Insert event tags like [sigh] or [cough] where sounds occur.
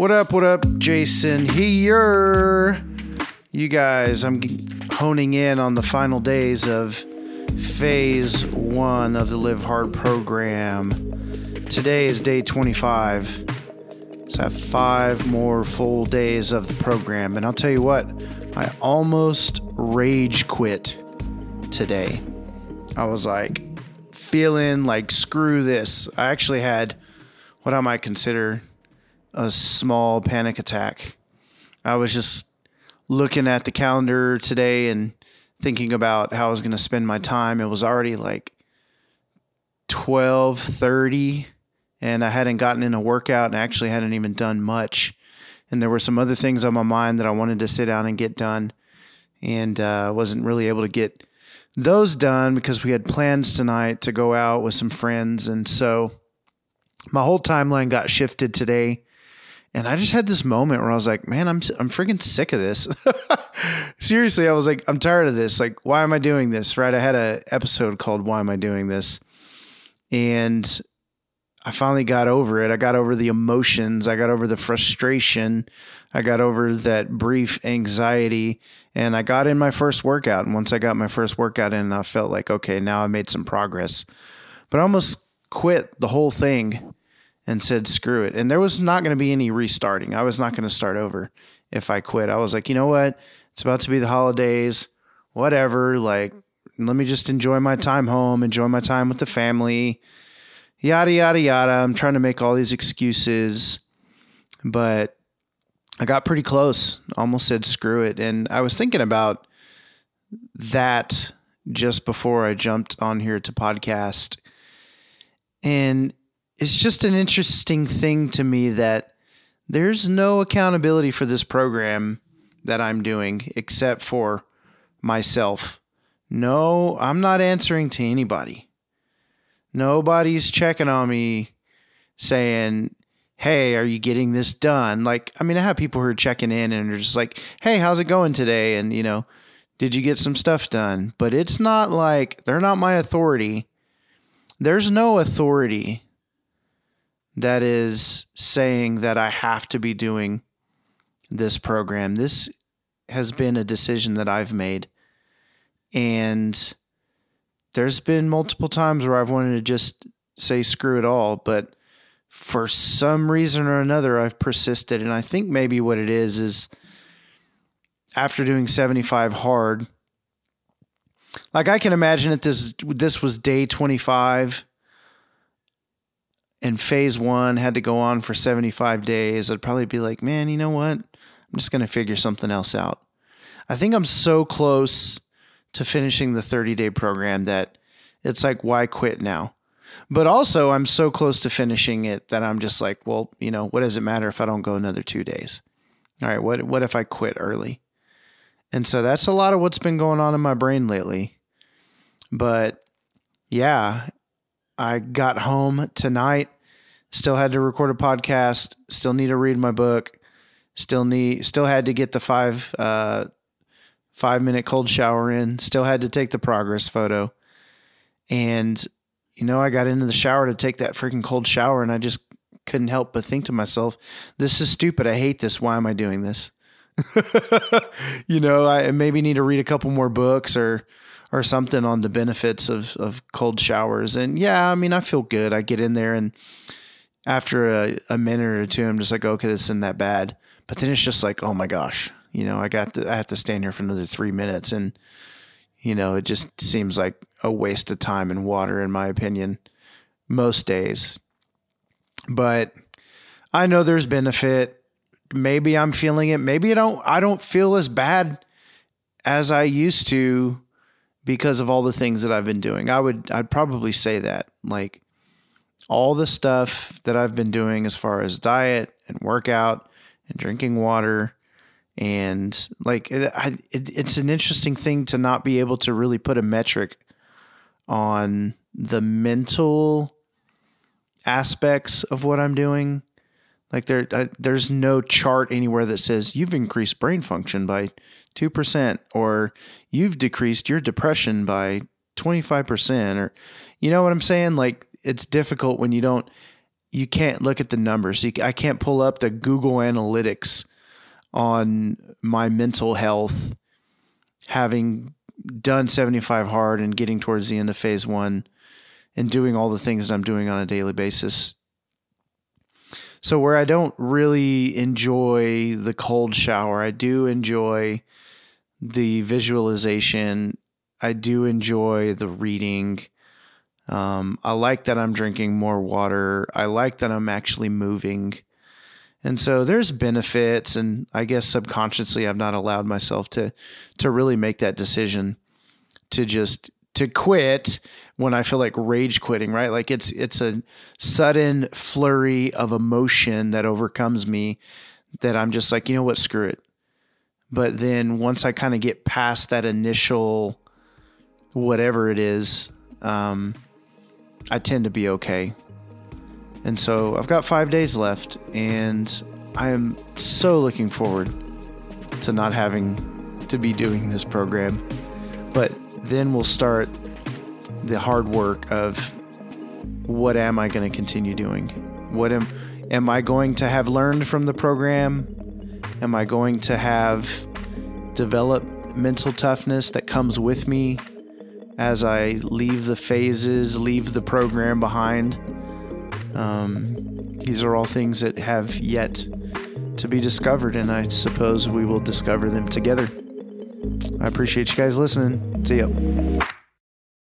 What up, what up, Jason here. You guys, I'm honing in on the final days of phase one of the Live Hard program. Today is day 25. So I have five more full days of the program. And I'll tell you what, I almost rage quit today. I was like feeling like screw this. I actually had what I might consider a small panic attack. I was just looking at the calendar today and thinking about how I was going to spend my time. It was already like 12:30 and I hadn't gotten in a workout and actually hadn't even done much. And there were some other things on my mind that I wanted to sit down and get done and uh, wasn't really able to get those done because we had plans tonight to go out with some friends and so my whole timeline got shifted today and I just had this moment where I was like, man, I'm I'm freaking sick of this. [laughs] Seriously, I was like, I'm tired of this. Like, why am I doing this? Right? I had a episode called "Why Am I Doing This," and I finally got over it. I got over the emotions. I got over the frustration. I got over that brief anxiety, and I got in my first workout. And once I got my first workout in, I felt like, okay, now I made some progress. But I almost quit the whole thing and said, screw it. And there was not going to be any restarting. I was not going to start over if I quit. I was like, you know what? It's about to be the holidays, whatever. Like, let me just enjoy my time home, enjoy my time with the family, yada, yada, yada. I'm trying to make all these excuses, but I got pretty close. Almost said, screw it. And I was thinking about that just before I jumped on here to podcast. And it's just an interesting thing to me that there's no accountability for this program that I'm doing except for myself. No, I'm not answering to anybody. Nobody's checking on me saying, Hey, are you getting this done? Like, I mean, I have people who are checking in and are just like, Hey, how's it going today? And, you know, did you get some stuff done? But it's not like they're not my authority. There's no authority that is saying that I have to be doing this program. This has been a decision that I've made. And there's been multiple times where I've wanted to just say screw it all, but for some reason or another, I've persisted. And I think maybe what it is is after doing 75 hard, like I can imagine that this this was day 25 and phase one had to go on for 75 days, I'd probably be like, man, you know what? I'm just going to figure something else out. I think I'm so close to finishing the 30 day program that it's like, why quit now? But also, I'm so close to finishing it that I'm just like, well, you know, what does it matter if I don't go another two days? All right, what what if I quit early? And so that's a lot of what's been going on in my brain lately. But yeah, I got home tonight, still had to record a podcast, still need to read my book, still need still had to get the five uh, five minute cold shower in, still had to take the progress photo. And you know, I got into the shower to take that freaking cold shower and I just couldn't help but think to myself, this is stupid. I hate this. Why am I doing this? [laughs] you know, I maybe need to read a couple more books or or something on the benefits of of cold showers. And yeah, I mean, I feel good. I get in there and after a, a minute or two, I'm just like, okay, this isn't that bad. But then it's just like, oh my gosh, you know, I got to, I have to stand here for another three minutes, and you know, it just seems like a waste of time and water, in my opinion, most days. But I know there's benefit. Maybe I'm feeling it. Maybe I don't. I don't feel as bad as I used to because of all the things that I've been doing. I would I'd probably say that. Like all the stuff that I've been doing as far as diet and workout and drinking water and like it, I, it, it's an interesting thing to not be able to really put a metric on the mental aspects of what I'm doing. Like there, I, there's no chart anywhere that says you've increased brain function by two percent, or you've decreased your depression by twenty five percent, or you know what I'm saying? Like it's difficult when you don't you can't look at the numbers. You, I can't pull up the Google Analytics on my mental health, having done 75 hard and getting towards the end of phase one and doing all the things that I'm doing on a daily basis. So, where I don't really enjoy the cold shower, I do enjoy the visualization. I do enjoy the reading. Um, I like that I'm drinking more water. I like that I'm actually moving. And so there's benefits, and I guess subconsciously I've not allowed myself to to really make that decision to just to quit when I feel like rage quitting, right? Like it's it's a sudden flurry of emotion that overcomes me that I'm just like, you know what, screw it. But then once I kind of get past that initial whatever it is, um, I tend to be okay. And so I've got five days left, and I am so looking forward to not having to be doing this program. But then we'll start the hard work of what am I going to continue doing? What am am I going to have learned from the program? Am I going to have developed mental toughness that comes with me as I leave the phases, leave the program behind? Um, these are all things that have yet to be discovered, and I suppose we will discover them together. I appreciate you guys listening. See ya.